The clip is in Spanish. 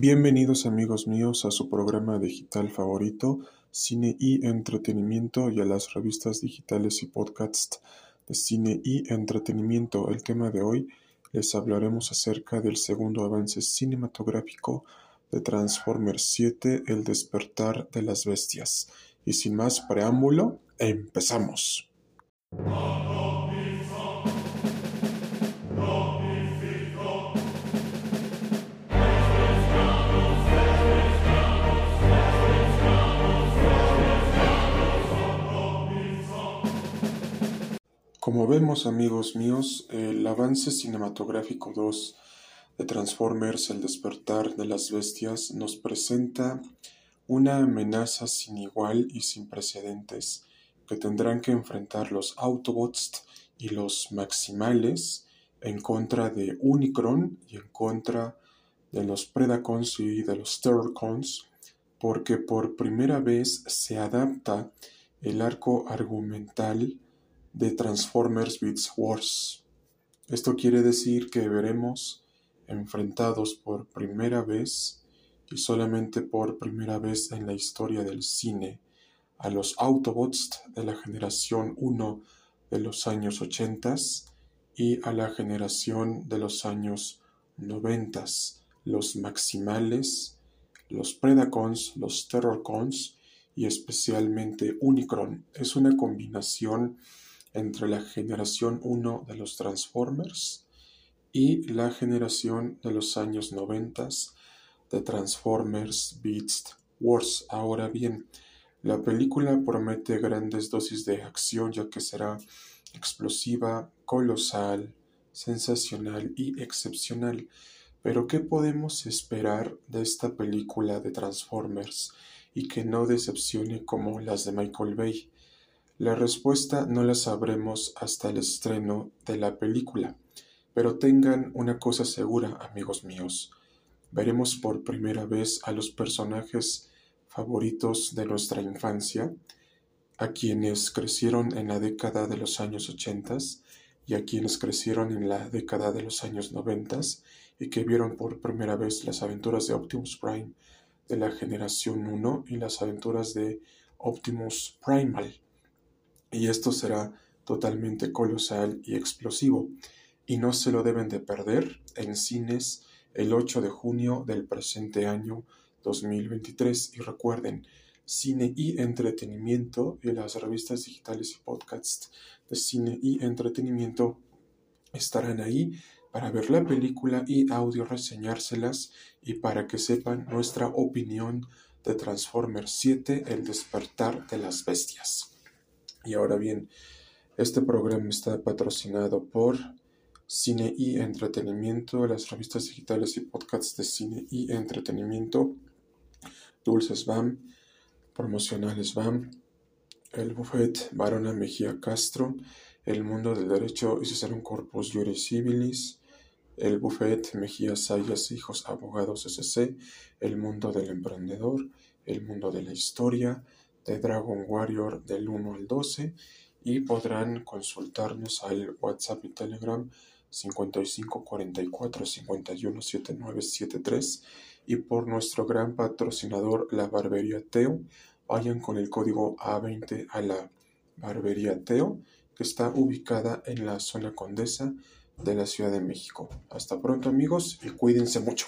Bienvenidos amigos míos a su programa digital favorito, Cine y Entretenimiento y a las revistas digitales y podcasts de Cine y Entretenimiento. El tema de hoy les hablaremos acerca del segundo avance cinematográfico de Transformers 7, El despertar de las bestias. Y sin más preámbulo, empezamos. Como vemos amigos míos, el avance cinematográfico 2 de Transformers El despertar de las bestias nos presenta una amenaza sin igual y sin precedentes que tendrán que enfrentar los Autobots y los Maximales en contra de Unicron y en contra de los Predacons y de los Terrorcons porque por primera vez se adapta el arco argumental de Transformers Beats Wars. Esto quiere decir que veremos enfrentados por primera vez y solamente por primera vez en la historia del cine a los Autobots de la generación 1 de los años 80 y a la generación de los años 90, los Maximales, los Predacons, los Terrorcons y especialmente Unicron. Es una combinación entre la generación 1 de los Transformers y la generación de los años 90 de Transformers Beast Wars. Ahora bien, la película promete grandes dosis de acción ya que será explosiva, colosal, sensacional y excepcional. Pero ¿qué podemos esperar de esta película de Transformers y que no decepcione como las de Michael Bay? La respuesta no la sabremos hasta el estreno de la película, pero tengan una cosa segura, amigos míos. Veremos por primera vez a los personajes favoritos de nuestra infancia, a quienes crecieron en la década de los años 80 y a quienes crecieron en la década de los años 90 y que vieron por primera vez las aventuras de Optimus Prime de la generación 1 y las aventuras de Optimus Primal y esto será totalmente colosal y explosivo, y no se lo deben de perder en cines el 8 de junio del presente año 2023. Y recuerden, cine y entretenimiento y las revistas digitales y podcasts de cine y entretenimiento estarán ahí para ver la película y audio reseñárselas y para que sepan nuestra opinión de Transformers 7, el despertar de las bestias. Y ahora bien, este programa está patrocinado por Cine y Entretenimiento, las revistas digitales y podcasts de cine y entretenimiento, Dulces BAM, Promocionales BAM, el Buffet Barona Mejía Castro, El Mundo del Derecho y Corpus Juris Civilis, el Buffet Mejía Sayas Hijos Abogados SC, El Mundo del Emprendedor, El Mundo de la Historia, de Dragon Warrior del 1 al 12 y podrán consultarnos al WhatsApp y Telegram 55 44 51 7973 y por nuestro gran patrocinador la Barbería Teo. Vayan con el código A20 a la Barbería Teo que está ubicada en la zona Condesa de la Ciudad de México. Hasta pronto amigos y cuídense mucho.